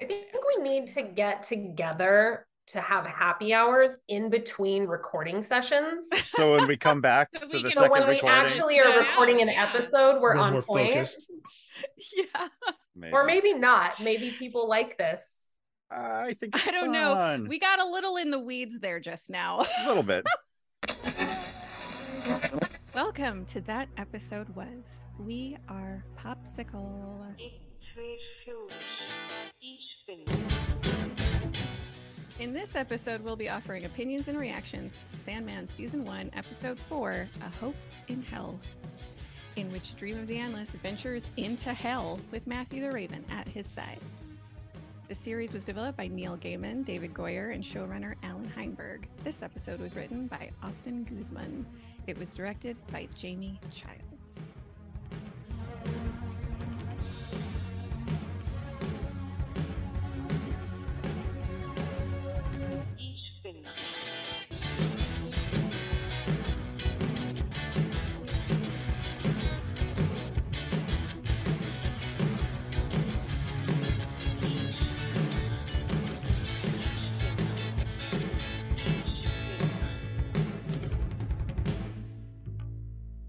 I think we need to get together to have happy hours in between recording sessions. So when we come back So to the can- So second when we recording, actually are recording an episode, we're We're on point. focused. Yeah. Or maybe not. Maybe people like this. I think it's I don't know. We got a little in the weeds there just now. a little bit. Welcome to that episode was We Are POPSKL. In this episode, we'll be offering opinions and reactions to Sandman Season 1, Episode 4, A Hope in Hell, in which Dream of the Endless ventures into hell with Matthew the Raven at his side. The series was developed by Neil Gaiman, David Goyer, and showrunner Allan Heinberg. This episode was written by Austin Guzman. It was directed by Jamie Childs.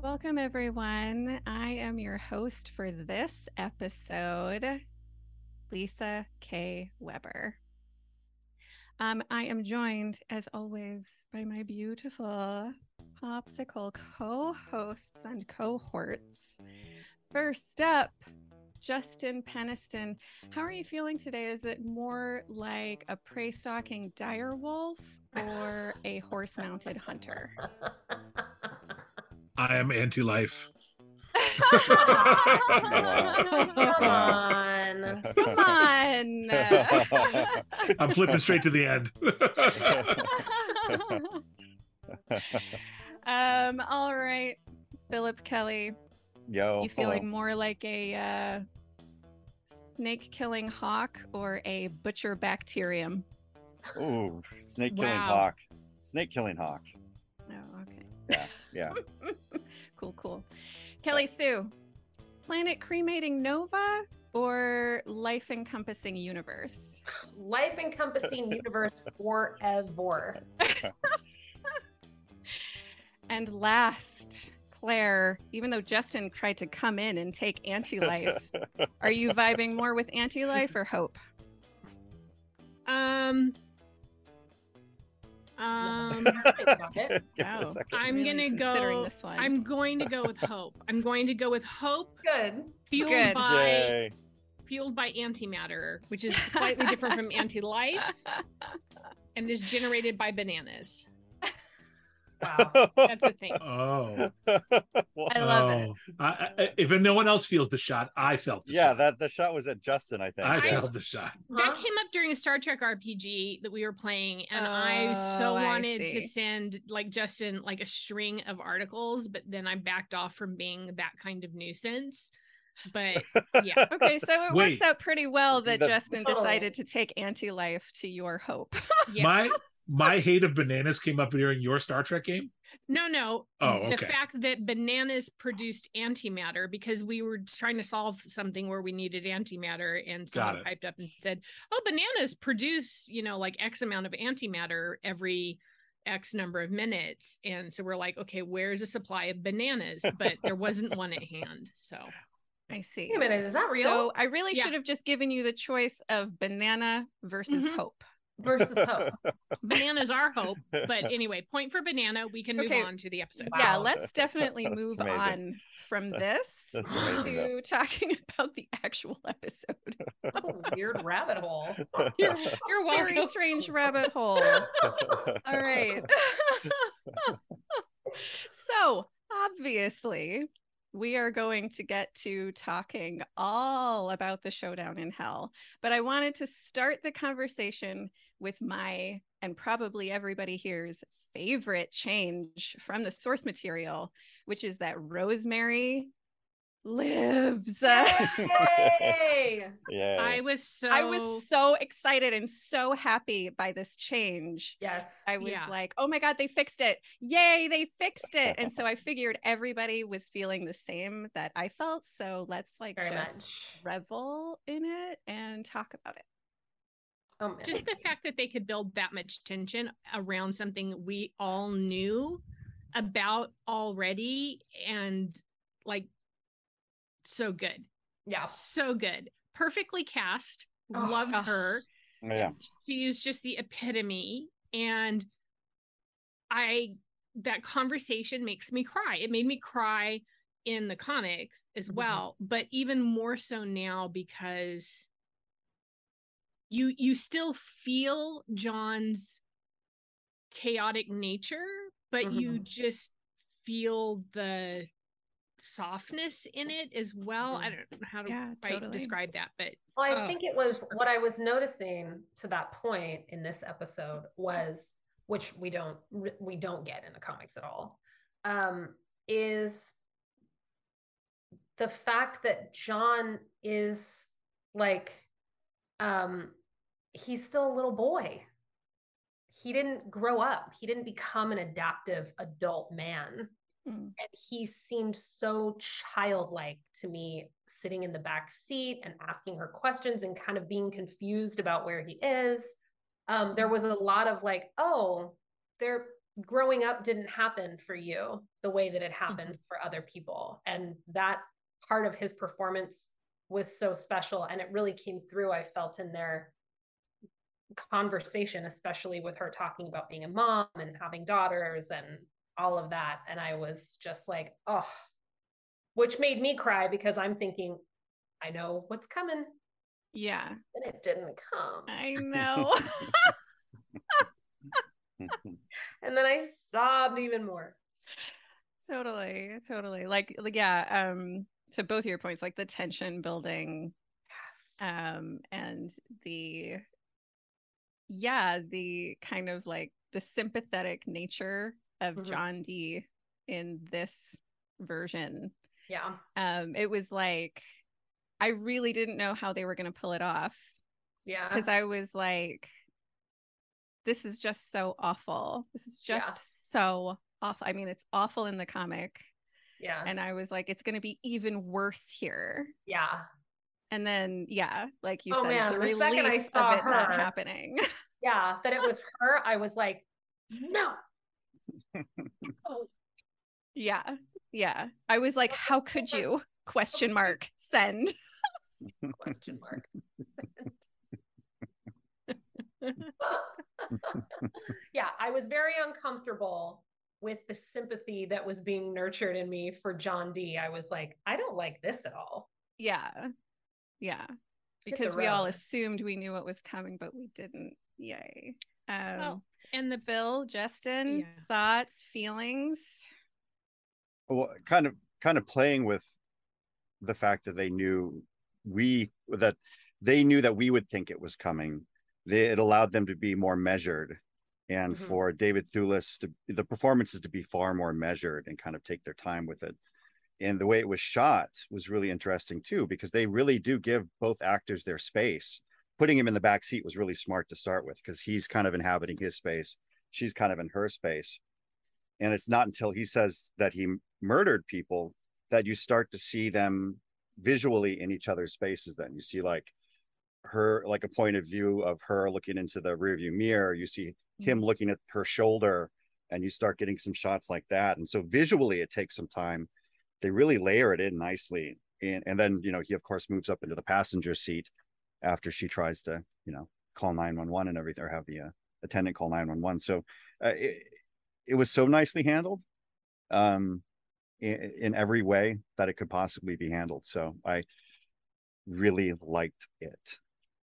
Welcome, everyone. I am your host for this episode, Lisa K. Weber. Um, I am joined, as always, by my beautiful POPSKL co hosts and cohorts. First up, Justin Peniston. How are you feeling today? Is it more like a prey stalking dire wolf or a horse mounted hunter? I am anti-life. Come on. Come on. I'm flipping straight to the end. um, all right. Phillip Kelly, Yo, you feeling hello. more like a uh, snake killing hawk or a butcher bacterium? Ooh, snake killing Wow. hawk. Snake killing hawk. Oh, okay. Yeah, yeah. cool, cool. Kelly Sue, planet cremating Nova or life encompassing universe? Life encompassing universe forever. And last, Claire, even though Justin tried to come in and take anti life, are you vibing more with anti life or hope? Um, um, Give it a Wow. second. I'm Really gonna go. this one. I'm going to go with hope. I'm going to go with hope, Good. Fueled Good. by Yay. fueled by antimatter, which is slightly different from anti-life and is generated by bananas. Wow. That's a thing. oh, I love it. oh. I, I, if no one else feels the shot, I felt the yeah, shot. that the shot was at Justin, I think. I I- felt the shot. That Huh? came up during a Star Trek RPG that we were playing, and I so Oh, I wanted to see. send like Justin like a string of articles, but then I backed off from being that kind of nuisance. But yeah. Okay, so it works out pretty well that The- Justin Oh. decided to take anti life to your hope. yeah. My my hate of bananas came up during your Star Trek game. No, no. Oh, okay. The fact that bananas produced antimatter because we were trying to solve something where we needed antimatter, and someone it. piped up and said, "Oh, bananas produce, you know, like X amount of antimatter every." X number of minutes. And so we're like, okay, where's a supply of bananas? But there wasn't one at hand. So I see. Wait a minute, is that real? So I really Yeah. should have just given you the choice of banana versus Mhm. hope. Versus hope. bananas are hope. But anyway, point for banana. We can move Okay. on to the episode. Yeah, Wow. let's definitely move on from That's- this that's amazing, though. to talking about the actual episode. Weird rabbit hole. You're, you're welcome. Very strange rabbit hole. All right. so, obviously, we are going to get to talking all about the showdown in hell. But I wanted to start the conversation with my, and probably everybody here's favorite change from the source material, which is that Rosemary lives. Yay! yeah. I was so I was so excited and so happy by this change. Yes. I was Yeah. like, oh my God, they fixed it. Yay, they fixed it. And so I figured everybody was feeling the same that I felt. So let's like Very just much. revel in it and talk about it. Oh just the fact that they could build that much tension around something we all knew about already and like so good yeah. so good perfectly cast Oh, loved gosh. her Yeah. she's just the epitome and i that conversation makes me cry it made me cry in the comics as Mhm. well but even more so now because you you still feel john's chaotic nature but you Mhm. just feel the softness in it as well i Mhm. don't know how to Yeah, quite totally. describe that but Well, I Oh, think it was what I was noticing to that point in this episode was, which we don't we don't get in the comics at all, um, is the fact that John is like, um, he's still a little boy. He didn't grow up. He didn't become an adaptive adult man Mm. and he seemed so childlike to me sitting in the back seat and asking her questions and kind of being confused about where he is. Um, there was a lot of like oh their growing up didn't happen for you the way that it happens for other people. And that part of his performance was so special and it really came through i felt in their conversation especially with her talking about being a mom and having daughters and all of that and i was just like oh which made me cry because i'm thinking i know what's coming Yeah, and it didn't come I know. and then i sobbed even more totally, totally. Like, like, yeah. Um, to both your points, like the tension building, yes um, and the, yeah, the kind of like the sympathetic nature of Mhm. John Dee in this version. yeah Um, it was like I really didn't know how they were going to pull it off yeah because I was like, this is just so awful. This is just Yeah. so awful. I mean, it's awful in the comic. yeah And I was like, it's going to be even worse here. yeah And then, yeah, like you Oh, said, man, the the relief second I saw of it not her- happening. yeah that it was her i was like no yeah. Yeah. I was like, how could you? Question mark. Send. question mark yeah, I was very uncomfortable with the sympathy that was being nurtured in me for John Dee. I was like, I don't like this at all. Yeah. Yeah. Because we all assumed we knew what was coming, but we didn't. Yay. Um, Well, and the bill, Justin, Yeah. thoughts, feelings? well, kind of kind of playing with the fact that they knew we that they knew that we would think it was coming. They, it allowed them to be more measured, and Mhm. for David Thewlis to the performances to be far more measured and kind of take their time with it. And the way it was shot was really interesting too, because they really do give both actors their space. Putting him in the back seat was really smart to start with because he's kind of inhabiting his space. She's kind of in her space. And it's not until he says that he murdered people that you start to see them visually in each other's spaces. Then you see like her, like a point of view of her looking into the rearview mirror. You see him mm. looking at her shoulder, and you start getting some shots like that. And so visually, it takes some time. They really layer it in nicely. And, and then, you know, he of course moves up into the passenger seat after she tries to, you know, call 911 and everything, or have the uh, attendant call 911. So uh, it, it was so nicely handled um, in, in every way that it could possibly be handled. So I really liked it.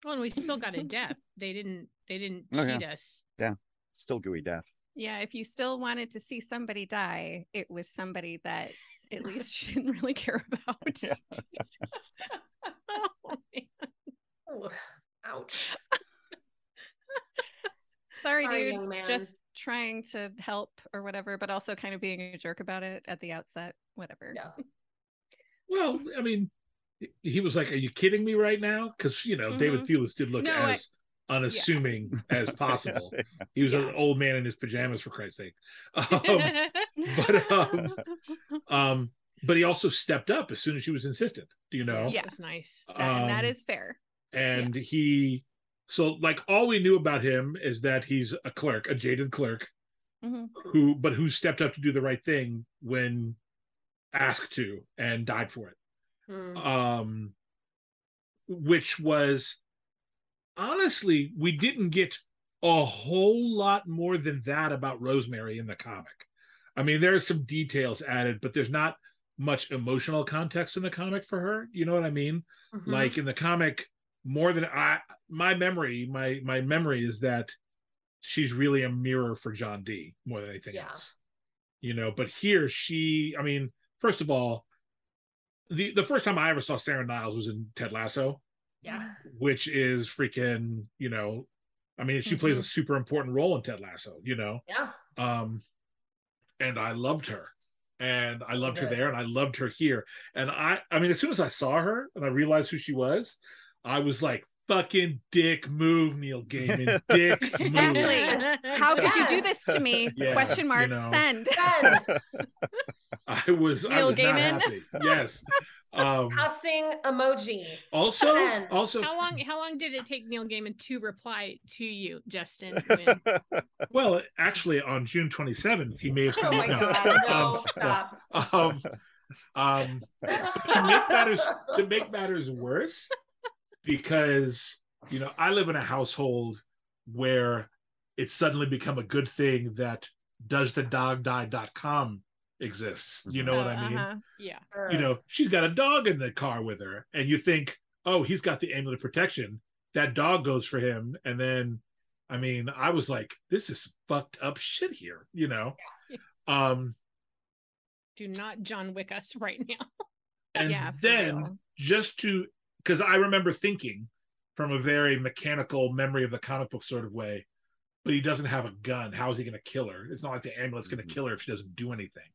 well, and we still got a death. They didn't. They didn't Oh, yeah. cheat us. Yeah. Still gooey death. Yeah, if you still wanted to see somebody die, it was somebody that at least you didn't really care about. Yeah. Jesus. Oh, man. Ooh, ouch. Sorry, Sorry, dude. Just trying to help or whatever, but also kind of being a jerk about it at the outset. Whatever. Yeah. Well, I mean, he was like, "Are you kidding me right now?" Because you know, David Thewlis did look Mm-hmm. No, I- as unassuming as possible. He was Yeah. an old man in his pajamas, for Christ's sake. Um, but um, um, but he also stepped up as soon as she was insistent. Do you know? Yeah. That was nice. That- and that Um, fair. And he so like all we knew about him is that he's a clerk, a jaded clerk, Mhm. who but who stepped up to do the right thing when asked to and died for it. Hmm. Um, which was honestly, we didn't get a whole lot more than that about Rosemary in the comic. I mean, there are some details added, but there's not much emotional context in the comic for her. You know what I mean? Mhm. like in the comic more than i my memory my my memory is that she's really a mirror for john dee more than anything Yeah. else you know but here she i mean first of all the the first time i ever saw sarah niles was in ted lasso yeah. which is freaking you know i mean she plays a super important role in ted lasso you know Yeah. um and i loved her and i loved her there and i loved her here and i i mean as soon as i saw her and i realized who she was i was like fucking dick move neil gaiman dick move Exactly. How could you do this to me? Yeah, Question you mark. know. Send. Send. i was i Neil was not Gaiman? happy yes um Cussing emoji. also Send. also How long how long did it take Neil Gaiman to reply to you, Justin? When... well actually on june 27th he may have Oh sent my no, god. No, um, stop. um um to make matters to make matters worse because you know i live in a household where it's suddenly become a good thing that does the dog die.com exists you know what i mean Uh-huh. Yeah. you know she's got a dog in the car with her and you think oh he's got the amulet of protection that dog goes for him and then i mean i was like this is fucked up shit here you know um Do not John Wick us right now. and yeah. for then real. just to because I remember thinking from a very mechanical memory of the comic book sort of way, but he doesn't have a gun. How is he going to kill her? It's not like the amulet's going to kill her if she doesn't do anything,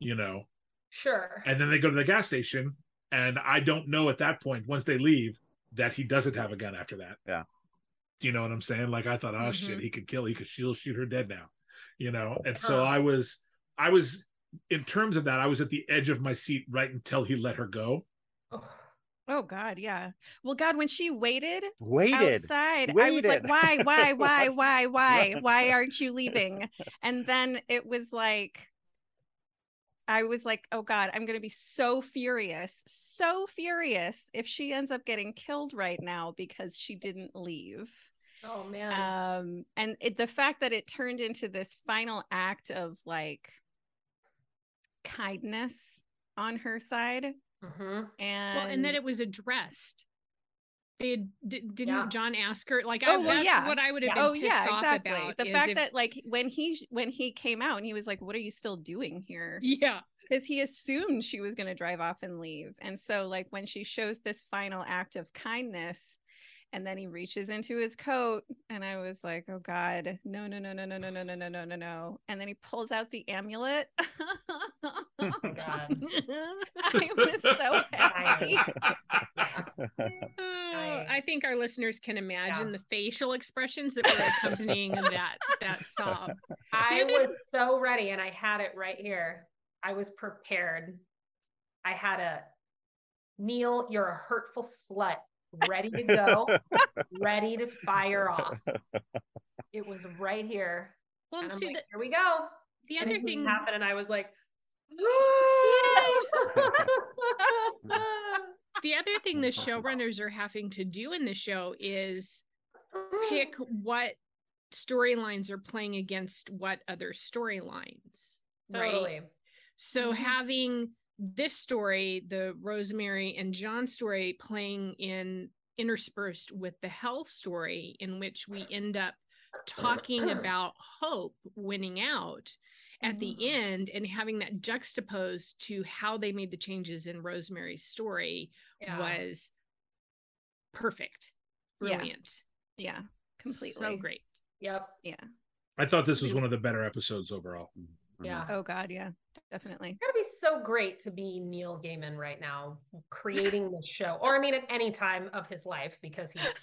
you know. Sure. And then they go to the gas station, and I don't know at that point once they leave that he doesn't have a gun after that. Yeah. Do you know what I'm saying? Like I thought, oh shit, Mhm. he could kill, he could she'll shoot her dead now, you know. And so Huh. I was, I was in terms of that, I was at the edge of my seat right until he let her go. Oh, God, yeah. Well, God, when she waited Waited. outside, I was like, why, why, why, why, why, why aren't you leaving? And then it was like, I was like, oh God, I'm gonna be so furious, so furious if she ends up getting killed right now because she didn't leave. oh man. um and it, the fact that it turned into this final act of like kindness on her side Mhm. and Well, and that it was addressed. They had, di- didn't Yeah. John ask her like Oh, I, well, that's yeah. what I would have Yeah. been oh pissed yeah off exactly about. the fact if- that like when he when he came out and he was like what are you still doing here yeah, because he assumed she was going to drive off and leave and so like when she shows this final act of kindness and then he reaches into his coat and i was like oh god no no no no no no no no no no no no and then he pulls out the amulet Oh god. i was so happy Oh, I think our listeners can imagine Yeah. the facial expressions that were accompanying that that sob. I was so ready and I had it right here. I was prepared. I had a Neil, you're a hurtful slut, ready to go, ready to fire off. It was right here. Well, And I'm like, the, here we go. the And other it thing, happened, and I was like, the other thing the showrunners are having to do in the show is pick what storylines are playing against what other storylines. Right. totally. So Mhm. having this story, the Rosemary and John story playing in interspersed with the hell story in which we end up talking about hope winning out at the Mhm. end and having that juxtaposed to how they made the changes in Rosemary's story Yeah. was perfect. Yeah. Brilliant. yeah completely So great. Yep. yeah I thought this was one of the better episodes overall. Yeah. oh god yeah definitely It's gotta be so great to be Neil Gaiman right now, creating the show, or I mean, at any time of his life because he's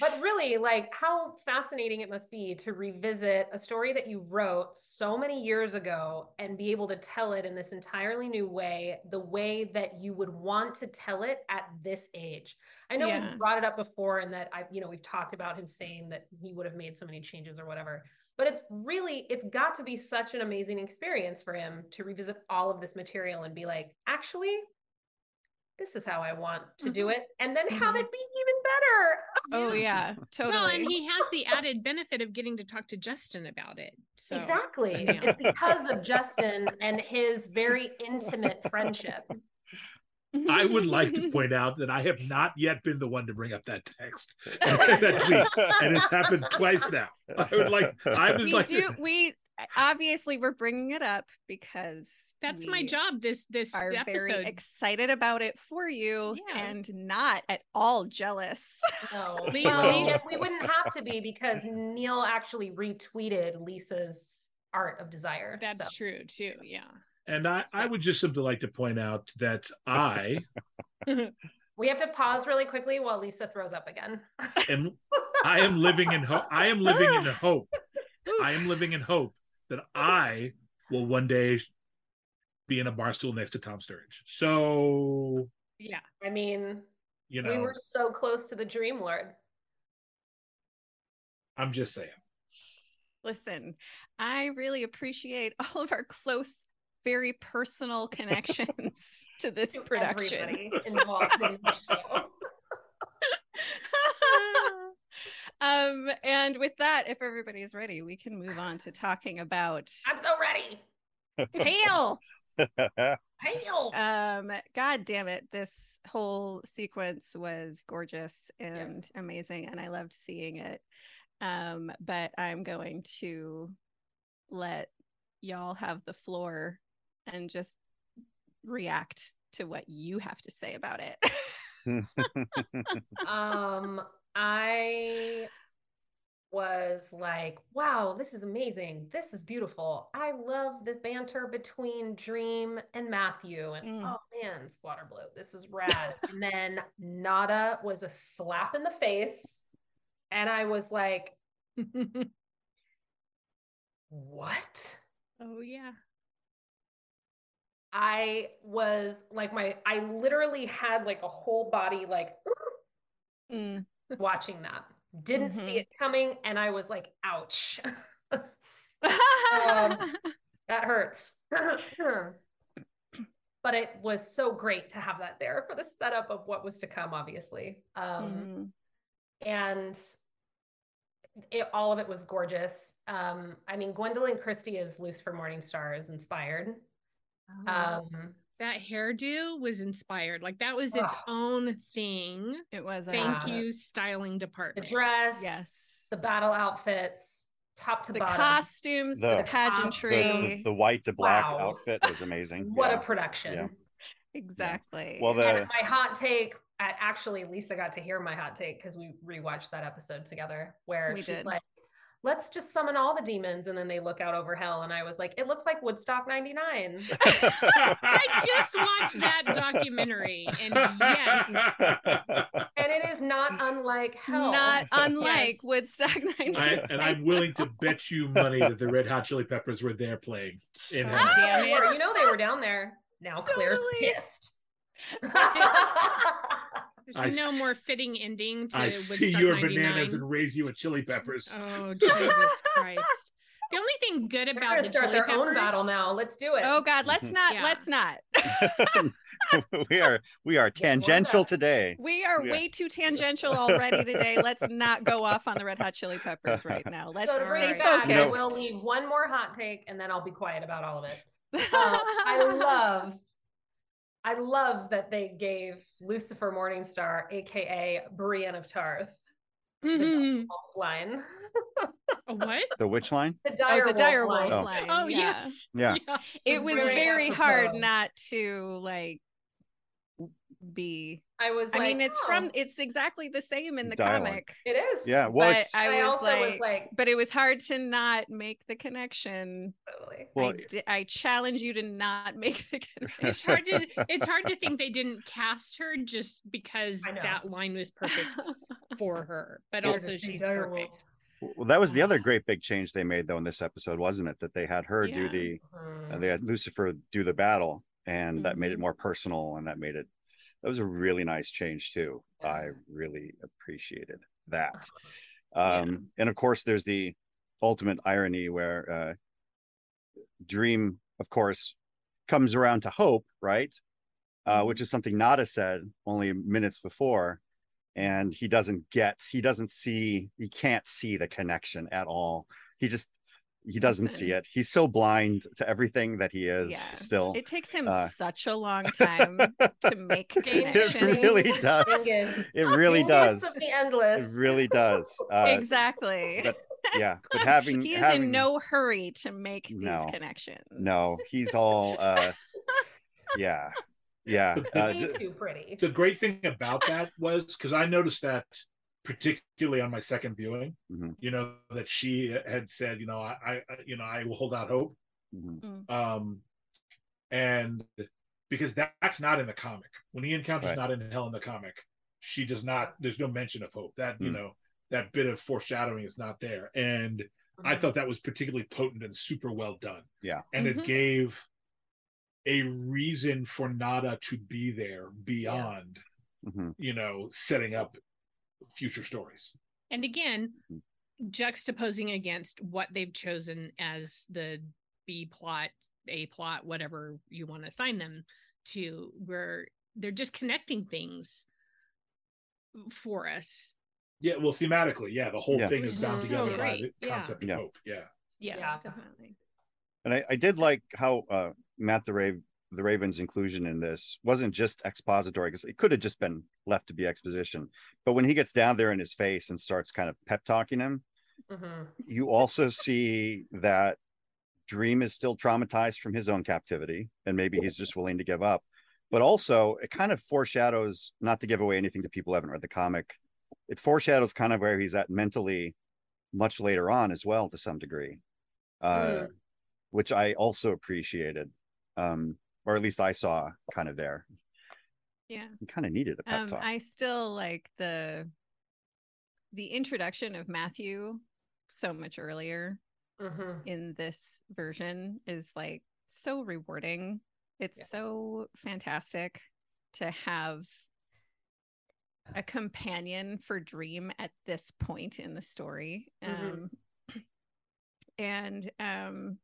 but really really like how fascinating it must be to revisit a story that you wrote so many years ago and be able to tell it in this entirely new way, the way that you would want to tell it at this age. I know Yeah. we've brought it up before and that I, you know, we've talked about him saying that he would have made so many changes or whatever. But it's really, it's got to be such an amazing experience for him to revisit all of this material and be like, actually, this is how I want to do Mhm. it. And then have Mhm. it be even better. Oh yeah, totally. Well, and he has the added benefit of getting to talk to Justin about it. So exactly. yeah. It's because of Justin and his very intimate friendship. I would like to point out that I have not yet been the one to bring up that text, that tweet, and it's happened twice now. I would like, I was we like, do we obviously we're bringing it up because that's my job this this Are very excited about it for you Yes. and not at all jealous. No, We- well, we- we wouldn't have to be because Neil actually retweeted Lisa's art of desire. that's so. true too. Yeah. And I, I would just simply like to point out that I We have to pause really quickly while Lisa throws up again. am, I am living in hope. I am living in hope. I am living in hope that I will one day be in a bar stool next to Tom Sturridge. So Yeah. I mean, you know, we were so close to the Dream Lord. I'm just saying. Listen, I really appreciate all of our close, very personal connections to this to production. involved in the show. um, and with that, if everybody's ready, we can move on to talking about I'm so ready. Hail. Hail. Um, God damn it, this whole sequence was gorgeous and amazing, and I loved seeing it. Um, but I'm going to let y'all have the floor and just react to what you have to say about it. um, I was like, wow, this is amazing. This is beautiful. I love the banter between Dream and Matthew. And Mm. oh man, Squatter Blood, this is rad. and then Nada was a slap in the face. And I was like, what? oh yeah. I was like, my, I literally had like a whole body like Mm. watching that. Didn't Mhm. see it coming. And I was like, ouch. Um, that hurts. but it was so great to have that there for the setup of what was to come, obviously. Um, Mm. And it, all of it was gorgeous. Um, I mean, Gwendoline Christie is Lucifer Morningstar is inspired. Um, that hairdo was inspired. Like that was its Ugh. own thing. It was a Thank Yeah. you, styling department. the dress, yes. the battle outfits, top to the bottom. costumes, the, The- The pageantry. the, the white to black Wow. outfit was amazing. What Yeah. a production. Yeah. exactly. Well, the and my hot take, I, actually, Lisa got to hear my hot take because we rewatched that episode together where We she's did. like, let's just summon all the demons. And then they look out over hell. And I was like, it looks like Woodstock 99. I just watched that documentary, and yes, and it is not unlike hell. Not unlike Yes. Woodstock 99. I, and I'm willing to bet you money that the Red Hot Chili Peppers were there playing. In God damn it. You know, they were down there. Now Claire's pissed. there's I no s- more fitting ending to I see your 99. bananas and raise you a chili peppers. Oh Jesus Christ! The only thing good They're about gonna the start chili their peppers, own battle now. Let's do it. Oh God, let's not. Yeah. Let's not. we are we are tangential today. We are Yeah. way too tangential already today. Let's not go off on the Red Hot Chili Peppers right now. Let's so to bring stay it back, I focused. will leave one more hot take and then I'll be quiet about all of it. Uh, I love, I love that they gave Lucifer Morningstar, aka Brienne of Tarth, the Mhm. wolf line. A what? The witch line? The Oh, dire the dire wolf wolf Oh. line. Oh yeah. yes. Yeah. It was very very hard not to like be. I was. I like, mean, it's oh, from. It's exactly the same in the Dialogue. comic. It is. Yeah. Well, but it's I I, was also was like, like, but it was hard to not make the connection. totally. well, I, I challenge you to not make the connection. It's hard to it's hard to think they didn't cast her just because that line was perfect for her, but Well- also she's perfect. well, that was the other great big change they made though in this episode, wasn't it? That they had her do Yeah. the Mhm. and they had Lucifer do the battle, and that made it Mhm. more personal, and that made it that was a really nice change too. I really appreciated that. Yeah. Um, and of course, there's the ultimate irony where uh, Dream, of course, comes around to Hope, right? Uh, which is something Nada said only minutes before, and he doesn't get, he doesn't see, he can't see the connection at all. He just he doesn't see it. He's so blind to everything that he is Yeah. still. It takes him Uh, such a long time to make connections. it really does. It really does. Of the endless. It really does. Uh, exactly. but yeah, but having he is having in no hurry to make No. these connections. no, he's all uh, yeah, yeah. Uh, too pretty. The great thing about that was because I noticed that particularly on my second viewing, Mhm. you know, that she had said, you know, I, I you know, I will hold out hope. mhm. Um, and because that, that's not in the comic. When he encounters Right. not in hell in the comic, she does not. There's no mention of hope. That you Mm. know, that bit of foreshadowing is not there. And I Mhm. thought that was particularly potent and super well done. Yeah. And it gave a reason for Nada to be there beyond, Mhm. you know, setting up future stories. And again, Mhm. juxtaposing against what they've chosen as the B plot, A plot, whatever you want to assign them to, where they're just connecting things for us. Yeah, well, thematically, yeah, the whole Yeah. thing is was bound so together by great, the yeah. of Yeah. hope. Yeah. Yeah, Yeah. definitely. And I, I did like how uh, Matt the Rave the Raven's inclusion in this wasn't just expository because it could have just been left to be exposition. But when he gets down there in his face and starts kind of pep talking him, Mhm. you also see that Dream is still traumatized from his own captivity, and maybe he's just willing to give up. But also, it kind of foreshadows, not to give away anything to people who haven't read the comic, it foreshadows kind of where he's at mentally much later on as well, to some degree, uh, which I also appreciated, um, or at least I saw kind of there. Yeah. He kind of needed a pep Um, talk. I still like the the introduction of Matthew so much earlier Mhm. in this version is like so rewarding. It's Yeah. so fantastic to have a companion for Dream at this point in the story. Mhm. Um and um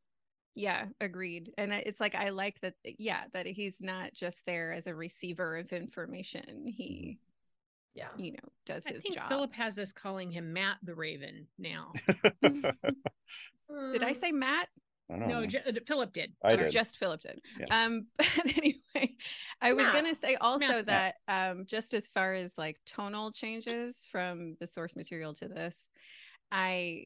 yeah, agreed. And it's like I like that yeah, that he's not just there as a receiver of information. He, Yeah. you know, does I his think job. Phillip has us calling him Matt the Raven now. Did I say Matt? I no. J- uh, Phillip did. I did. just Phillip did. Yeah. Um, but anyway, I was Matt. gonna say also Matt. that um, just as far as like tonal changes from the source material to this, I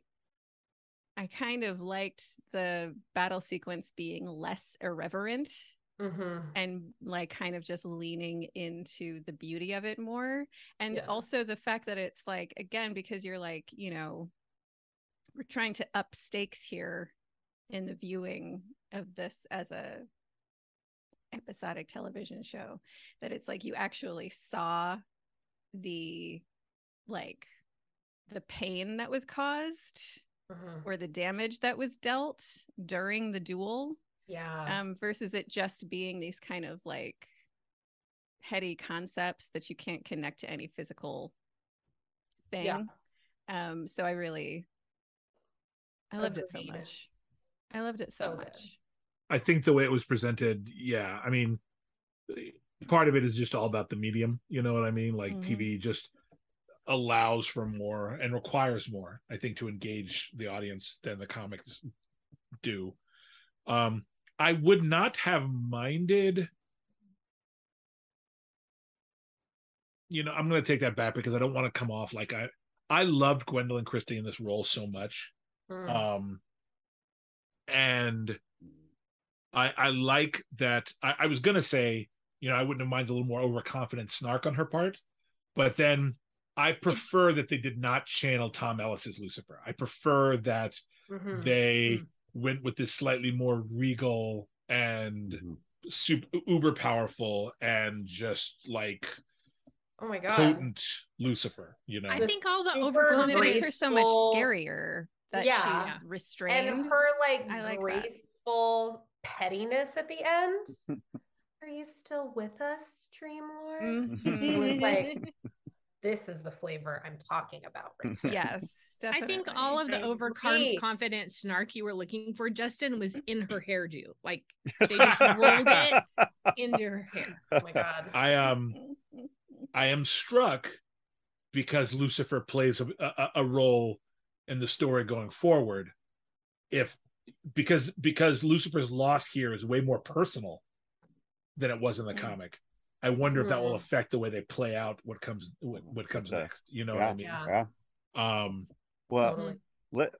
I kind of liked the battle sequence being less irreverent Mhm. and like kind of just leaning into the beauty of it more and Yeah. also the fact that it's like again because you're like you know we're trying to up stakes here in the viewing of this as a episodic television show that it's like you actually saw the like the pain that was caused Mhm. or the damage that was dealt during the duel Yeah. um versus it just being these kind of like heady concepts that you can't connect to any physical thing Yeah. um so i really i loved it so much i loved it so So much I think the way it was presented, yeah. I mean, part of it is just all about the medium. You know what I mean? Like Mhm. TV just allows for more and requires more, I think, to engage the audience than the comics do. Um, I would not have minded. You know, I'm going to take that back because I don't want to come off like I. I loved Gwendoline Christie in this role so much Mm. um and i i like that i, I was gonna say you know, I wouldn't have minded a little more overconfident snark on her part. But then I prefer that they did not channel Tom Ellis's Lucifer. I prefer that Mhm. they went with this slightly more regal and Mhm. super uber powerful and just like oh my god potent Lucifer, you know. I think all the super Well, it overconfidence. makes her so much scarier that Yeah. she's restrained. and her like, I like that. graceful pettiness at the end are you still with us dreamlord Mhm. It was like- this is the flavor i'm talking about right now. yes, I think all of the overconfident snark you were looking for, Justin, was in her hairdo. Like they just rolled it into her hair. oh my god I um I am struck because Lucifer plays a, a, a role in the story going forward. If because because Lucifer's loss here is way more personal than it was in the Mm. comic. I wonder if that will Mm. affect the way they play out what comes what, what comes Okay. next. You know what I mean? Yeah. yeah. Um Well, Totally. let,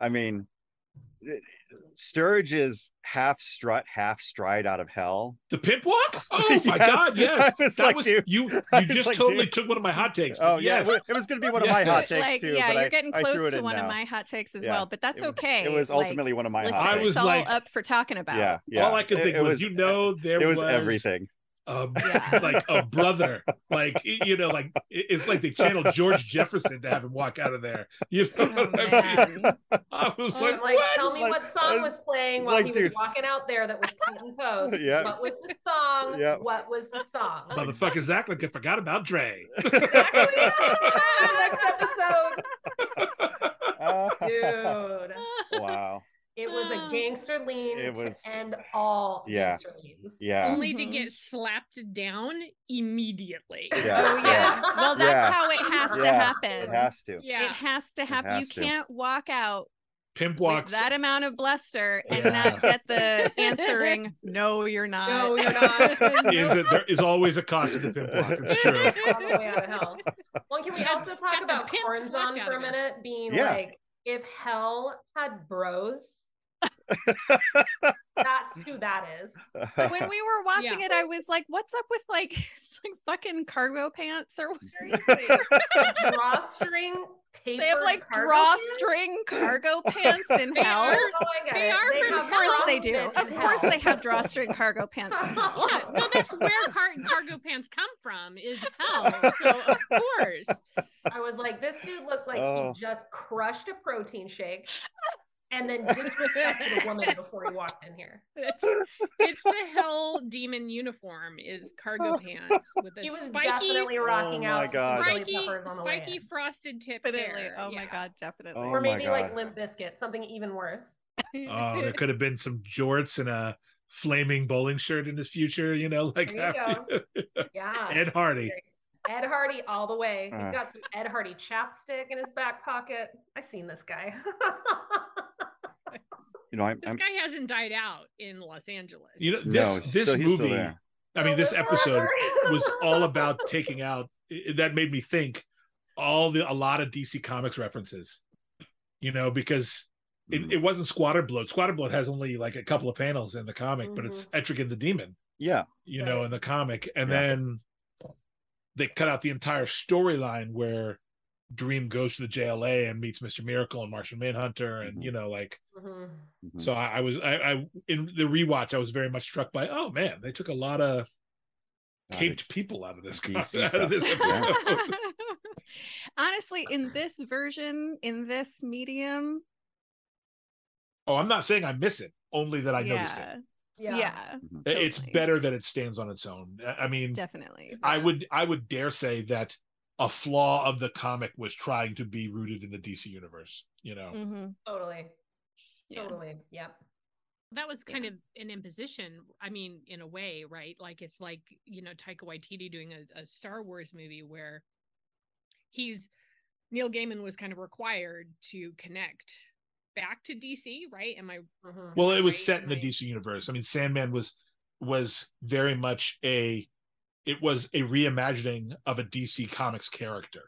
I mean, Sturridge's half strut, half stride out of hell. the pimp walk? Oh my god, yes. Was that like, was dude. you you just like, totally dude. took one of my hot takes. Oh but yeah, yes. it was- going to be one of my hot takes like, too. yeah, but you're I, getting close to in one of my hot takes as Yeah. well, but that's It- okay. It was Like, ultimately one of my listen, hot I was it's all like- up for talking about. yeah, yeah. All I could It- think it was, you know, there it was, was everything. A, Yeah. like a brother, like you know, like it's like they channeled George Jefferson to have him walk out of there. You know, Oh, what I mean? I was I'm like, like, what? tell me Like, what song was playing while like, he was dude. walking out there that was cut and post. Yeah. What was the song? Yeah. What was the song? Motherfuckers act like I forgot about Dre. Next episode. Dude. wow. It was a gangster lean It was- to end all Yeah. gangster leans. Yeah. Only to Mhm. get slapped down immediately. Yeah. Oh yes. Well, that's Yeah. how it has to happen. It has to. Yeah. It has to happen. You to. can't walk out Pimp with walks. that amount of bluster and Yeah. not get the answering "No, you're not." No, you're not. Is it? There is always a cost to the pimp walk. It's true. All the way out of hell. Well, can we Got- also talk about pimp Choronzon for a minute? Being Yeah. like, if hell had bros, that's who that is. when we were watching Yeah. it, I was like, "What's up with like, like fucking cargo pants or what?" Seriously. drawstring tapered They have like cargo pants? drawstring cargo pants in They hell. are. Oh, They it. are They from have Of course they do. Of in course hell. they have drawstring cargo pants. in hell. Yeah, no, that's where car- cargo pants come from is hell. So of course, I was like, this dude looked like Oh. he just crushed a protein shake and then disrespected a woman before he walked in here. it's it's the hell demon uniform is cargo pants with a He was spiky, definitely rocking Oh out God. spiky, peppers on the way spiky frosted tip Definitely. hair. Oh my god, definitely. Oh Or my maybe like Limp Bizkit, something even worse. Oh, there could have been some jorts and a flaming bowling shirt in his future. You know, like There you after- Yeah. Ed Hardy. Ed Hardy all the way. He's uh. got some Ed Hardy chapstick in his back pocket. I've seen this guy. You know, I'm, This I'm guy hasn't died out in Los Angeles. You know, no, this this still movie. there. I mean, this episode was all about taking out. i- That made me think all the a lot of DC Comics references. You know, because Mm. it, it wasn't Squatter Blood. Squatter Blood has only like a couple of panels in the comic, but it's Etrigan the Demon. yeah, you know, in the comic. And Yeah. then they cut out the entire storyline where Dream goes to the JLA and meets Mr. Miracle and Martian Manhunter. And, Mhm. you know, like, Mhm. Mhm. so I, I was, I, I, in the rewatch, I was very much struck by, oh man, they took a lot of God, caped people out of this, DC out of this Honestly, in this version, in this medium, oh, I'm not saying I miss it, only that I noticed it. yeah, Yeah. yeah, It's totally. better that it stands on its own. I I mean, definitely. I would I would dare say that a flaw of the comic was trying to be rooted in the DC universe. You know, hmm Totally. Yeah. Totally. Yep. that was kind Yeah. of an imposition. I mean, in a way, right? Like it's like you know Taika Waititi doing a, a Star Wars movie where he's Neil Gaiman was kind of required to connect back to DC, right? Am I? Mhm. well, it was Right, set in the. DC universe. I mean, Sandman was was very much a it was a reimagining of a DC Comics character.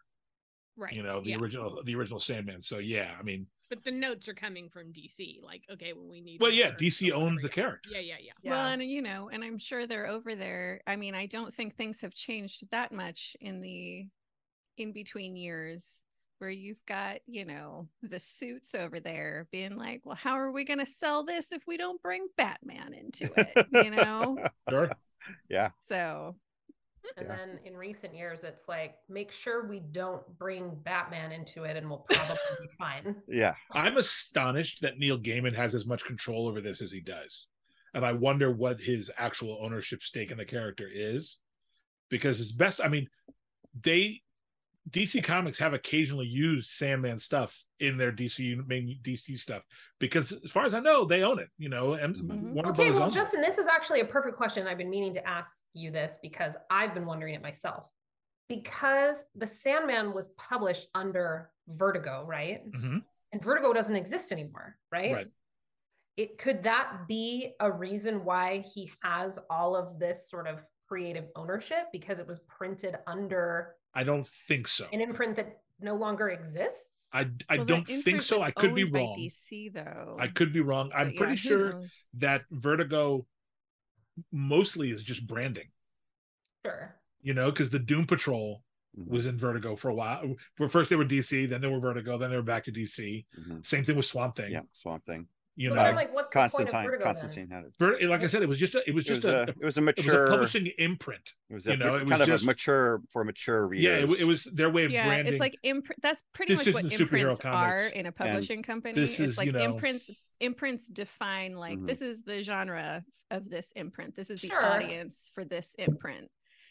Right. You know, the yeah. original the original Sandman. So yeah, I mean, But the notes are coming from DC. Like, okay, well, we need. Well, yeah, DC owns the character. Yeah, yeah, yeah. Yeah. Well, and you know, and I'm sure they're over there. I mean, I don't think things have changed that much in the in between years where you've got, you know, the suits over there being like, well, how are we going to sell this if we don't bring Batman into it? You know? Sure. yeah. So, And Yeah. then in recent years, it's like make sure we don't bring Batman into it, and we'll probably be fine. Yeah. I'm astonished that Neil Gaiman has as much control over this as he does. And I wonder what his actual ownership stake in the character is. Because it's best, I mean, they DC Comics have occasionally used Sandman stuff in their DC main DC stuff because, as far as I know, they own it. You know, and Mhm. Warner Okay, Brothers well, owns it. Justin, this is actually a perfect question. I've been meaning to ask you this because I've been wondering it myself. Because the Sandman was published under Vertigo, right? Mhm. And Vertigo doesn't exist anymore, right? Right. It could that be a reason why he has all of this sort of creative ownership because it was printed under I don't think so. an imprint that no longer exists? I I well, don't think so. I could be wrong. DC though. I could be wrong. I'm But yeah, pretty sure knows? that Vertigo mostly is just branding. sure. You know, because the Doom Patrol Mhm. was in Vertigo for a while. Well, First they were DC, then they were Vertigo, then they were back to DC. Mhm. Same thing with Swamp Thing. Yeah. Swamp Thing. You So know, then, like, what's the point of Constantine. Constantine had it. Ver- like I said, it was just a, it was It was just a, a, it was a it was a mature publishing imprint. It was you a, know, it was of just- a mature for mature readers. Yeah, it, it was their way of yeah, branding. it's like imprint. That's pretty This much what imprints are comics. in a publishing company. this It's is, like you know- imprints. Imprints define like Mhm. this is the genre of this imprint. This is the Sure. audience for this imprint.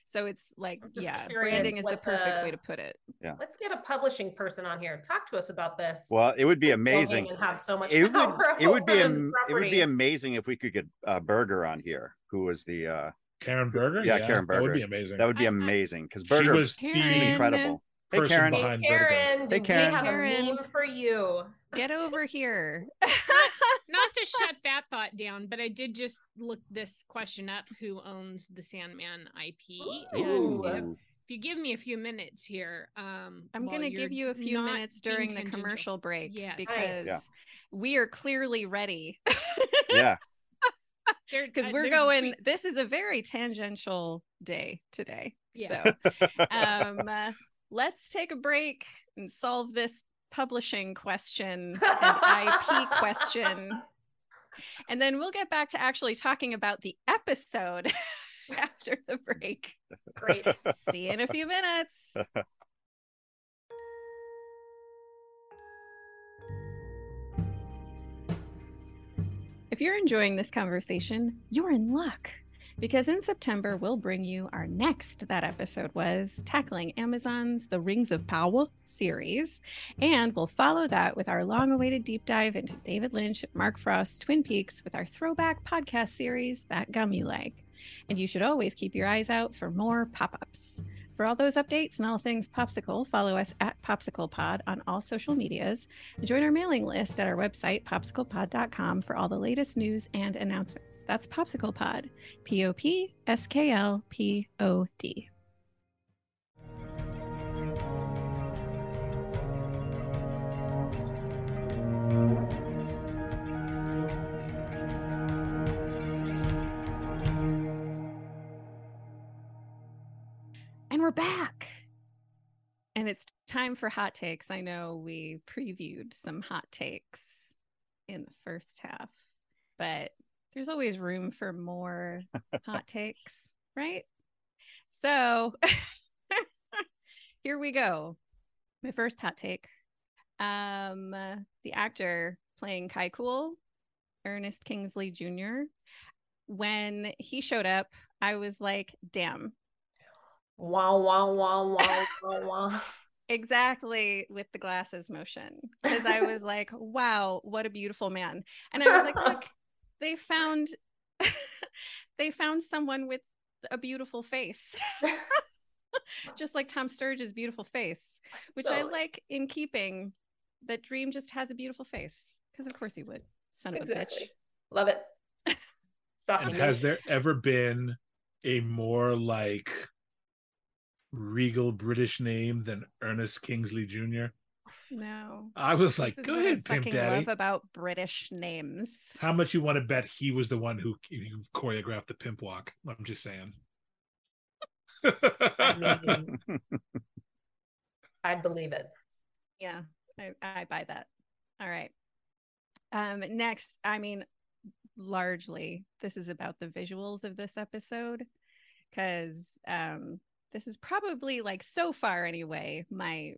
So it's like, yeah, curious branding is the perfect the- way to put it. Yeah. Let's get a publishing person on here. Talk to us about this. well, it would be amazing. And have so much It would it would be am- it would be amazing if we could get uh, Berger on here, who was the uh Karen Berger. Yeah, Karen Berger. That would be amazing. that would be I- I- amazing because she Berger was Karen. is the incredible. Hey person Karen, behind Hey, Vertigo. Karen, do Hey, we Karen. have Karen. a meme for you? Get over here. Not to shut that thought down, but I did just look this question up. Who owns the Sandman IP? And if, if you give me a few minutes here, um, I'm going to give you a few minutes during the commercial break Yes. because Yeah. we are clearly ready. yeah, Because uh, we're there's going, pre- this is a very tangential day today. Yeah. So um, uh, let's take a break and solve this publishing question and IP question. And then we'll get back to actually talking about the episode after the break. Great. See you in a few minutes. If you're enjoying this conversation, you're in luck. Because in September, we'll bring you our next That Episode Was, tackling Amazon's The Rings of Power series. And we'll follow that with our long awaited deep dive into David Lynch Mark Frost's Twin Peaks with our throwback podcast series, That Gum You Like. And you should always keep your eyes out for more pop ups. For all those updates and all things POPSKL, follow us at POPSKL Pod on all social medias. Join our mailing list at our website, popsklpod.com, for all the latest news and announcements. That's POPSKL Pod. P O P S K L P O D. And we're back. And it's time for hot takes. I know we previewed some hot takes in the first half, but there's always room for more hot takes, right? So here we go. My first hot take. Um, the actor playing Kai'ckul, Ernest Kingsley Jr., when he showed up, I was like, damn, Wow, wow, wow, wow, wow, wow. exactly with the glasses motion because I was like, wow, what a beautiful man. And I was like, look, they found they found someone with a beautiful face. just like Tom Sturridge's beautiful face, which I like in keeping that Dream just has a beautiful face because of course he would. Son of a bitch. Love it. And has there ever been a more like regal British name than Ernest Kingsley Jr.? No. I was like, This is go what I ahead, Pimp fucking Daddy. love about British names. How much you want to bet he was the one who, who choreographed the pimp walk? I'm just saying. I mean, I'd believe it. Yeah, I, I buy that. All right. Um, next, I mean, largely this is about the visuals of this episode because um this is probably like so far anyway my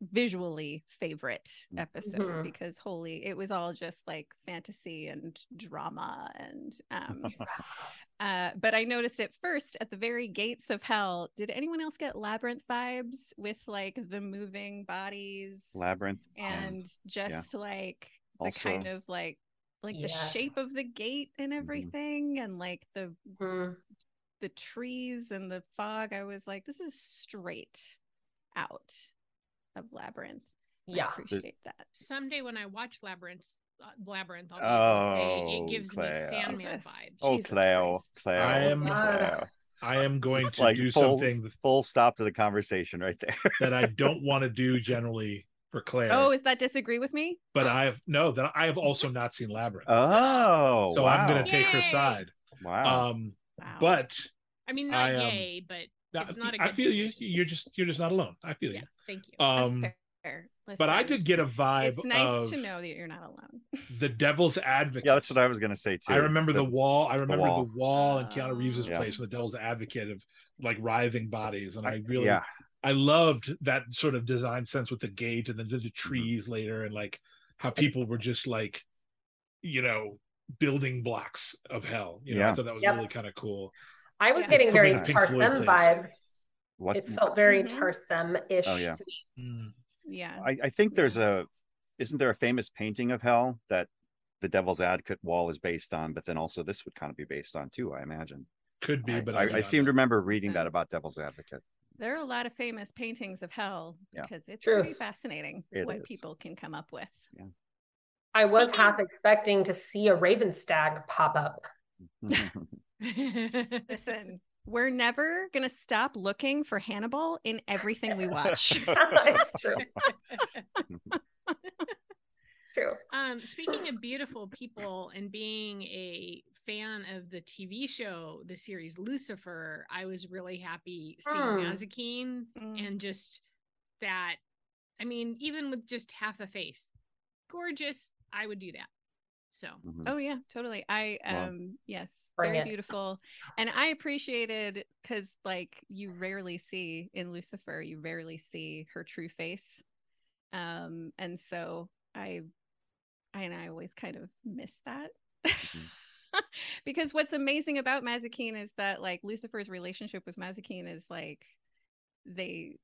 visually favorite episode Mhm. because holy it was all just like fantasy and drama and um uh but i noticed it first at the very gates of hell did anyone else get labyrinth vibes with like the moving bodies Labyrinth. and just like the Also- kind of like like the shape of the gate and everything and like the Mhm. the trees and the fog i was like this is straight out of labyrinth I Yeah. appreciate that Someday when I watch Labyrinth, uh, Labyrinth, I'll be able to say Oh, it gives Claire. me Sandman Jesus. vibes. Oh, Jesus Cleo, Cleo, I am- Cleo. I am going Just to like do full, something full stop to the conversation right there. that I don't want to do generally for Claire. oh is that disagree with me but I have no that I have also not seen Labyrinth. Oh, so wow. I'm going to take her side. wow. Um, wow but I mean, not I, um, yay, but it's not a I good feel you. situation. You're just you're just not alone. I feel yeah. you. Thank you. that's Um, fair but I did get a vibe it's nice of to know that you're not alone the Devil's Advocate. yeah, that's what I was going to say too. I remember the, wall. I remember the wall. wall, and Keanu Reeves's Oh. place in the Devil's Advocate of like writhing bodies, and I, really, yeah, I loved that sort of design sense with the gate and then the, Mm-hmm. trees later, and like how people were just like, you know, building blocks of hell. You know, I thought that was Yep. really kind of cool. I was Yeah. getting very in a Tarsem place. vibes. what's It felt very Mhm. Tarsem-ish Oh, yeah. to me. Mm. yeah I, I think there's a isn't there a famous painting of hell that the Devil's Advocate wall is based on, but then also this would kind of be based on too, I imagine. Could be, I, but I, do I seem to remember reading Listen. that about Devil's Advocate. there are a lot of famous paintings of hell Yeah. because it's Truth. pretty fascinating It what is. people can come up with Yeah. I was half expecting to see a Raven stag pop up. Listen, we're never going to stop looking for Hannibal in everything we watch. it's true. True. Um, speaking of beautiful people and being a fan of the TV show, the series Lucifer, I was really happy seeing Mm. Mazikeen Mm. and just that. I mean, even with just half a face, gorgeous. I would do that. So Mhm. Oh yeah, totally. I Wow. um yes, Bring very it. beautiful. And I appreciated cuz like you rarely see in Lucifer, you rarely see her true face. Um and so I I and I always kind of miss that. because what's amazing about Mazikeen is that like Lucifer's relationship with Mazikeen is like they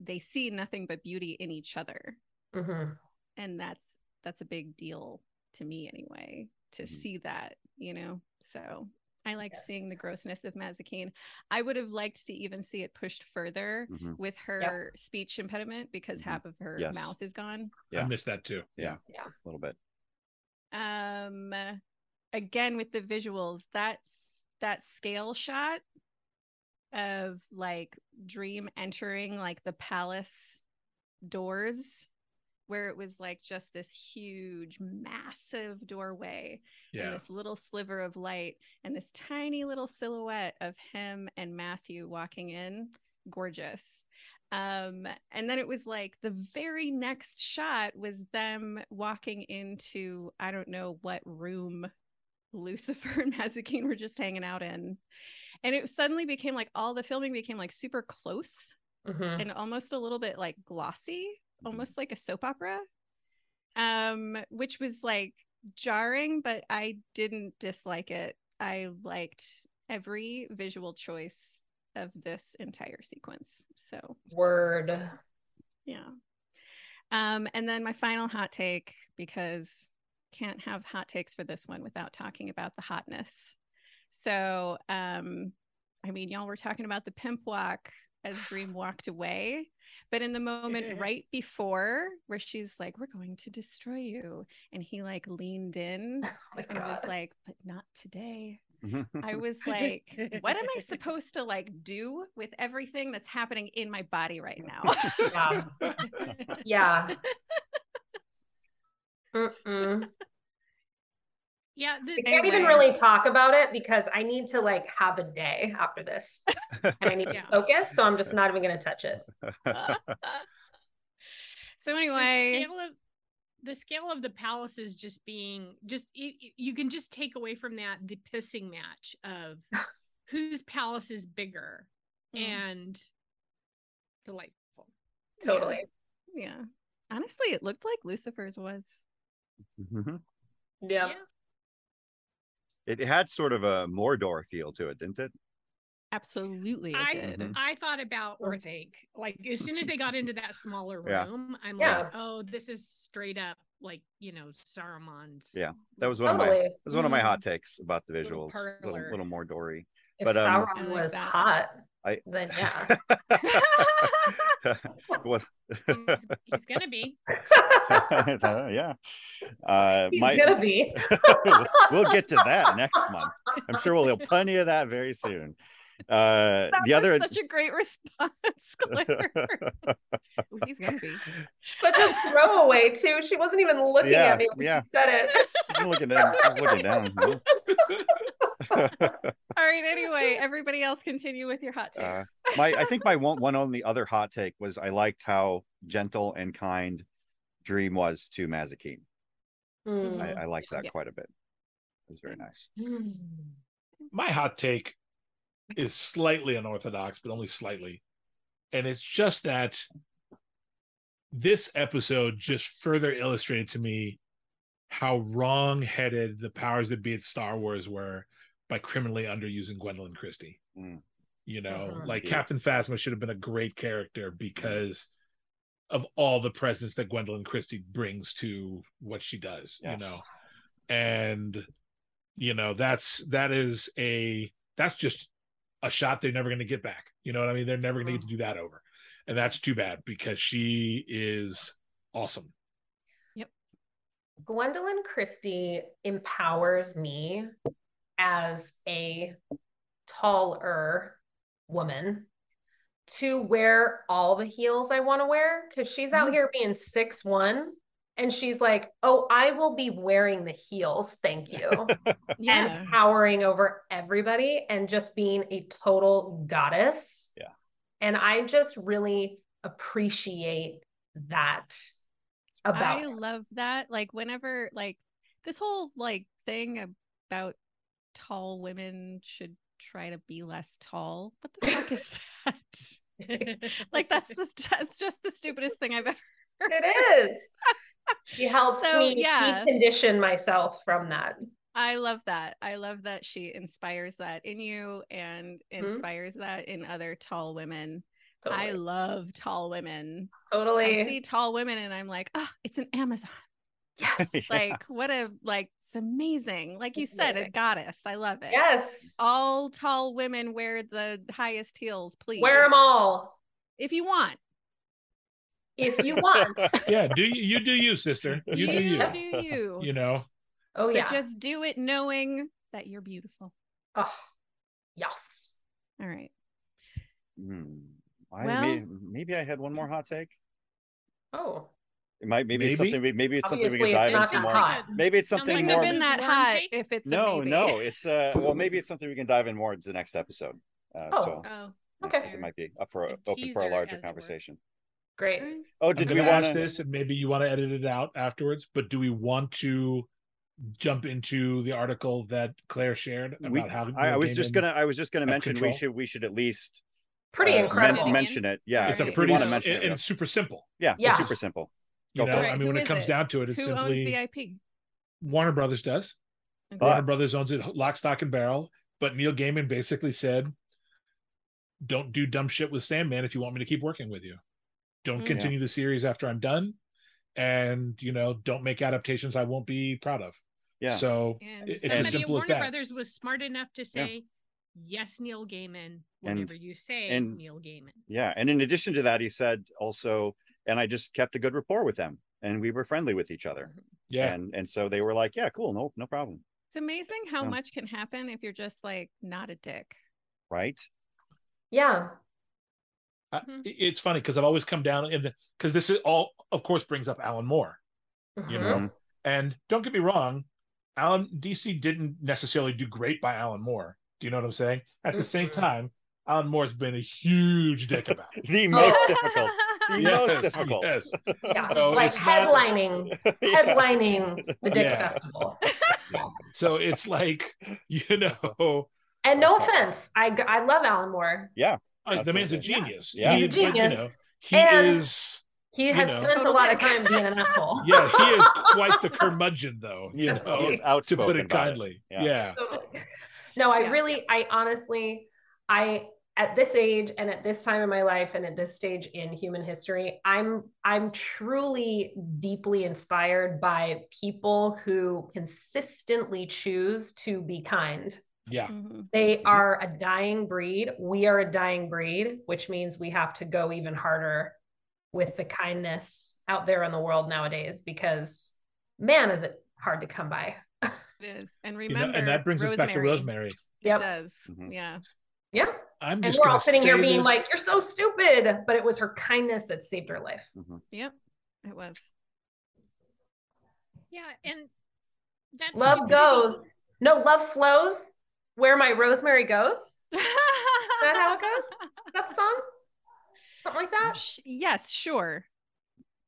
they see nothing but beauty in each other hmm and that's that's a big deal to me anyway to Mhm. see that you know so i liked seeing the grossness of mazikeen i would have liked to even see it pushed further Mhm. with her speech impediment because Mhm. half of her Yes. mouth is gone Yeah. I missed that too. Yeah, Yeah. a little bit. um again with the visuals that's that scale shot of like dream entering like the palace doors where it was like just this huge massive doorway and this little sliver of light and this tiny little silhouette of him and Matthew walking in. Gorgeous. Um and then it was like the very next shot was them walking into i don't know what room lucifer and mazikeen were just hanging out in. And it suddenly became like all the filming became like super close hmm and almost a little bit like glossy almost like a soap opera um which was like jarring but i didn't dislike it. I liked every visual choice of this entire sequence so. Word. yeah. Um and then my final hot take because can't have hot takes for this one without talking about the hotness. So um i mean y'all were talking about the pimp walk as dream walked away but in the moment right before where she's like we're going to destroy you and he like leaned in Oh and was like but not today I was like, what am I supposed to like do with everything that's happening in my body right now? Yeah. Yeah. Mm-mm. Yeah, the, I can't even Anyway. really talk about it because I need to like have a day after this and I need Yeah. to focus. So I'm just not even going to touch it. so the anyway, scale of the scale of the palaces just being just y- y- you can just take away from that the pissing match of whose palace is bigger Mm. and delightful. Totally. yeah. Honestly, it looked like Lucifer's was. Mhm. Yeah. It had sort of a Mordor feel to it, didn't it? Absolutely, it I did. I thought about Orthanc. Like as soon as they got into that smaller Yeah. room, I'm Yeah. like, oh, this is straight up like you know Saruman's. Yeah, that was one of my that was one of my Mm. hot takes about the Little visuals. Little, parlor. little more dory. If But, um, Sauron I like was that. hot, I then yeah. Well, He's, he's gonna be. yeah. Uh, He's my, gonna be. we'll get to that next month. I'm sure we'll have plenty of that very soon. Uh, That the other was such a great response, Claire. He's gonna be. Such a throwaway too. She wasn't even looking Yeah, at me when yeah. she said it. She's looking down. She's looking down. All right. Anyway, everybody else continue with your hot take. uh, my I think my one one only other hot take was I liked how gentle and kind Dream was to Mazikeen. Hmm. I, I liked that Yeah. quite a bit. It was very nice. My hot take is slightly unorthodox, but only slightly. And it's just that this episode just further illustrated to me how wrong-headed the powers that be at Star Wars were by criminally underusing Gwendoline Christie. Mm. You know, Mhm. like Yeah. Captain Phasma should have been a great character because of all the presence that Gwendoline Christie brings to what she does, Yes. you know. And you know, that's that is a that's just a shot they're never going to get back. You know what I mean? They're never going to get to do that over. And that's too bad because she is awesome. Yep. Gwendoline Christie empowers me as a taller woman to wear all the heels I want to wear because she's out Mhm. here being six one and she's like, "Oh, I will be wearing the heels, thank you." yeah. and towering over everybody and just being a total goddess. Yeah. And I just really appreciate that about I love that. Like whenever like this whole like thing about tall women should try to be less tall. What the fuck is that? Like that's just that's just the stupidest thing I've ever heard. It is. She helps So, me yeah. decondition myself from that. I love that. I love that she inspires that in you and Mhm. inspires that in other tall women. Totally. I love tall women. totally. I see tall women and I'm like, oh, it's an Amazon. yes. Yeah. Like, what a like it's amazing. Like you said, a goddess. I love it. Yes. All tall women wear the highest heels, please. Wear them all If you want. if you want. Yeah, do you, you do you, sister. You, do you. do you. You know. oh But yeah. just do it knowing that you're beautiful. oh, yes. All right. Hmm. I Well- may, maybe I had one more hot take. Oh. It might maybe, it's Maybe. something maybe it's something we Obviously, can it's dive not into that more. hot. Maybe it's Sounds something like Wouldn't more. have been that Warm hot take? if it's a no, maybe. no, it's uh well maybe it's something we can dive in more into the next episode. Uh, Oh. so Oh. Okay. because it might be up for A open for a larger as it were. conversation. Great. all right. Oh, I'm did we going to want ask to? this, and maybe you want to edit it out afterwards. But do we want to jump into the article that Claire shared about We, how? I, I was just gonna. I was just gonna have mention we control? should we should at least Pretty uh, men- incredible. Again? mention it. Yeah, It's a Alright. if pretty you want to s- mention and, it. and super simple. Yeah, Yeah. it's super simple. You know, for it. I mean, Who when it comes it? down to it, it's Who simply owns the IP? Warner Brothers does. Okay. Warner Brothers owns it lock, stock, and barrel. But Neil Gaiman basically said, "Don't do dumb shit with Sandman if you want me to keep working with you. Don't Mm. continue the series after I'm done, and you know, don't make adaptations I won't be proud of." Yeah. So And It- it's as somebody at simple as Warner that. Brothers was smart enough to say, "Yes, Neil Gaiman." Whenever you say and- Neil Gaiman, Yeah, and in addition to that, he said also, and I just kept a good rapport with them, and we were friendly with each other, yeah, and and so they were like, yeah, cool, no no problem. It's amazing how Yeah. much can happen if you're just like not a dick. right? Yeah. I- Mhm. it's funny because I've always come down in the because this is all, of course, brings up Alan Moore. You Mhm. know, and don't get me wrong, Alan DC didn't necessarily do great by Alan Moore. Do you know what I'm saying? At the same Mhm. time, Alan Moore's been a huge dick about it. The most difficult. The Yes, most difficult. yes. Yeah. So like it's not- headlining, Yeah. headlining the Dick Yeah. Festival. So it's like, you know, And no offense, I, I love Alan Moore. uh, the man's a genius. Yeah. He's a He- but, genius. you know, he And- is. He You has know. spent a Total lot of time being an asshole. Yeah, he is quite the curmudgeon, though. He is, you know, he is to put it about kindly. Yeah. yeah. no i Yeah. really i honestly i at this age and at this time in my life and at this stage in human history i'm i'm truly deeply inspired by people who consistently choose to be kind Yeah. Mhm. they Mhm. are a dying breed we are a dying breed which means we have to go even harder with the kindness out there in the world nowadays because man is it hard to come by It is. And You know, remember, and that brings us back to Rosemary. It Yep. does. Mhm. Yeah. Yeah I'm and we're all sitting here being this- like, "You're so stupid," but it was her kindness that saved her life. Mm-hmm. Yep. It was. Yeah, and that's Love goes. No, love flows. Where my rosemary goes. Is that how it goes? That song? Something like that, Sh- yes, sure.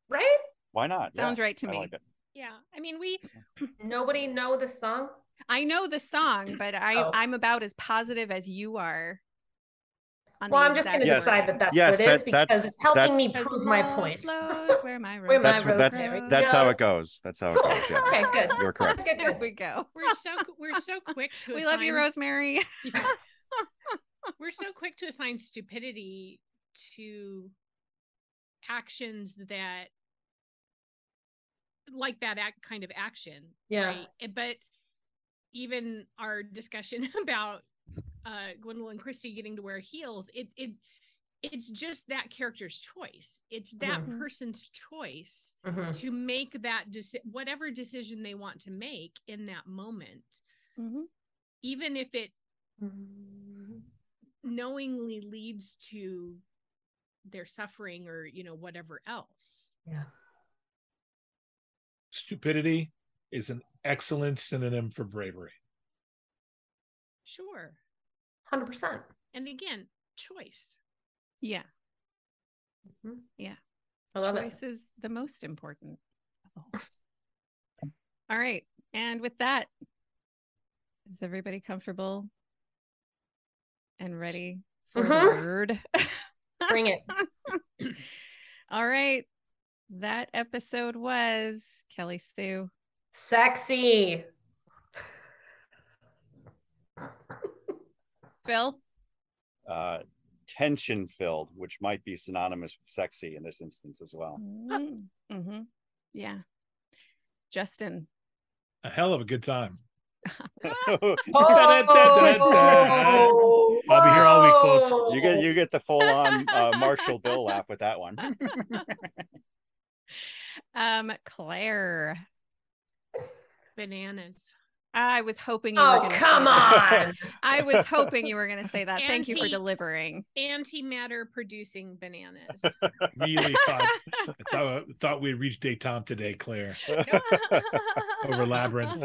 right? Why not? Yeah, Sounds right to I me. like it. Yeah, I mean we mm-hmm. Nobody know the song. I know the song, but I Oh. I'm about as positive as you are. on Well, the I'm just going to Yes. decide that that's Yes, what it is that- because that's- it's helping me that's- Because prove my point. flows where my Where my That's rose that's rosemary that's how it goes. That's how it goes. Yes. okay, good. You're correct. Good, There good. we go. we're so we're so quick to We assign, love you, Rosemary. we're so quick to assign stupidity to actions that like that act kind of action Yeah. right Eh, but even our discussion about uh gwendoline christie getting to wear heels it it it's just that character's choice it's that Mhm. person's choice Mhm. to make that deci- whatever decision they want to make in that moment Mhm. even if it knowingly leads to their suffering or you know whatever else Yeah. Stupidity is an excellent synonym for bravery. sure Hundred percent. and again choice Yeah. Mm-hmm. yeah I love Choice it. is the most important of all. All right. And with that, is everybody comfortable and ready for the mm-hmm. word? Bring it. All right. That episode was Kelly Sue. Sexy. Phil. Uh, tension filled, which might be synonymous with sexy in this instance as well. Mm-hmm. Yeah. Justin. A hell of a good time. Oh, I'll be here all week, folks. You get you get the full on uh, Marshall Bill laugh with that one. um, Claire. Bananas I was hoping you were Oh, going to come on. I was hoping you were going to say that. Thank you for delivering. antimatter producing bananas Really thought I thought, thought we'd reach Daytime today, Claire, over Labyrinth.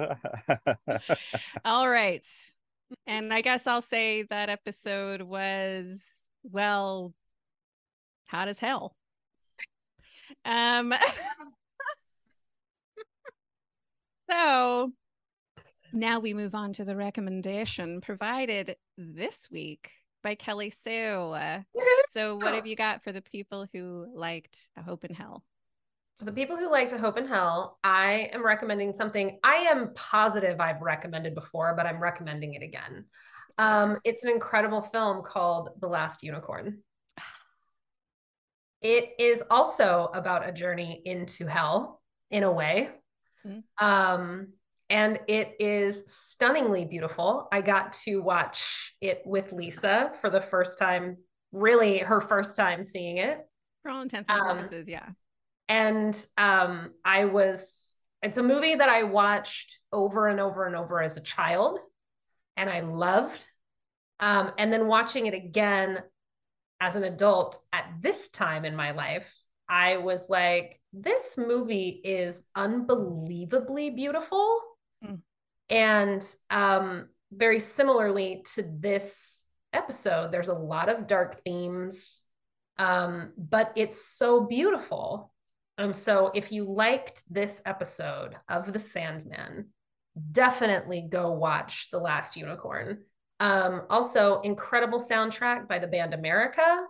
All right. And I guess I'll say that episode was, well, hot as hell. Um, so now we move on to the recommendation provided this week by Kelly Sue. So, what have you got for the people who liked A Hope in Hell? For the people who like to hope in hell, I am recommending something I am positive I've recommended before, but I'm recommending it again. Um, it's an incredible film called The Last Unicorn. It is also about a journey into hell in a way. Mm. Um, and it is stunningly beautiful. I got to watch it with Lisa for the first time, really her first time seeing it For all intents and Um, purposes, yeah. and um, I was it's a movie that I watched over and over and over as a child and I loved. Um, and then watching it again as an adult at this time in my life, I was like, this movie is unbelievably beautiful. Mm. And um, very similarly to this episode, there's a lot of dark themes, um, but it's so beautiful. And so, if you liked this episode of The Sandman, definitely go watch The Last Unicorn. Um, also, incredible soundtrack by the band America.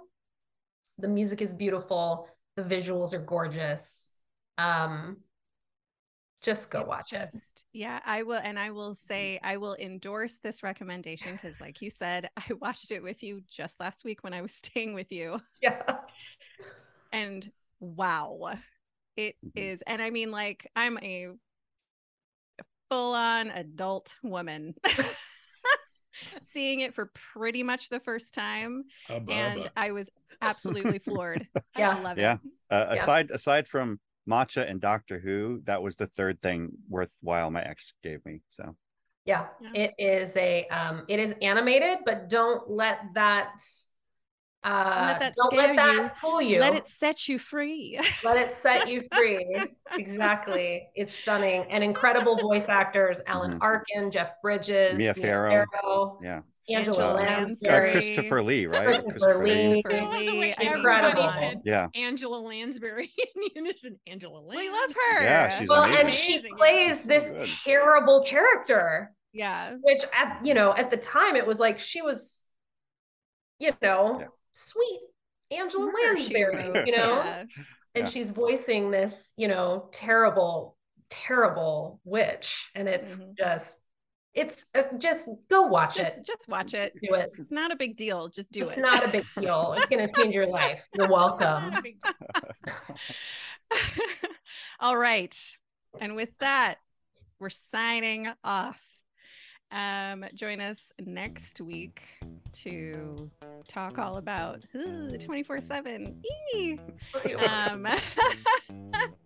The music is beautiful. The visuals are gorgeous. Um, just go it's watch just, it. Yeah, I will. And I will say, I will endorse this recommendation because, like you said, I watched it with you just last week when I was staying with you. Yeah. And wow, it Mhm. And I mean, like, I'm a full on adult woman. Seeing it for pretty much the first time, Hubba, and. I was absolutely floored. Yeah. I love Yeah. it. Uh, Yeah. aside aside from matcha and Doctor Who, that was the third thing worthwhile my ex gave me. So Yeah, Yeah. it is a um it is animated, but don't let that uh let that don't scare let that you. fool you. Let it set you free. let it set you free. exactly. It's stunning and incredible voice actors, Alan Mhm. Arkin, Jeff Bridges, Mia Farrow. Farrow, yeah, Angela Angela Lansbury. uh, Christopher Lee, right? Christopher Lee. Christopher I love the Lee, way Incredible. said Yeah, Angela Lansbury in unison. Angela Lansbury. we love her. Yeah, she's Well, amazing. and she Amazing. plays She's this good. terrible character. yeah. which at you know at the time it was like she was you know Yeah. Sweet angela Murder, lansbury you know Yeah. and Yeah. she's voicing this you know terrible terrible witch and it's Mhm. just it's uh, just go watch Just, it just watch it. do it It's not a big deal. Just do it's it. It's not a big deal it's going to change your life you're welcome Not a big deal. All right. And with that, we're signing off. Um, join us next week to talk all about 24 7. Um,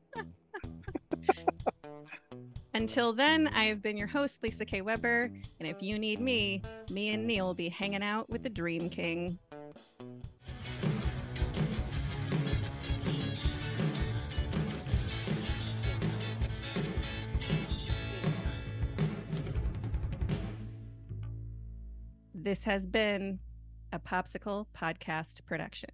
until then, I have been your host, Lisa K. Weber. And if you need me, me and Neil will be hanging out with the Dream King. This has been a POPSKL Podcast production.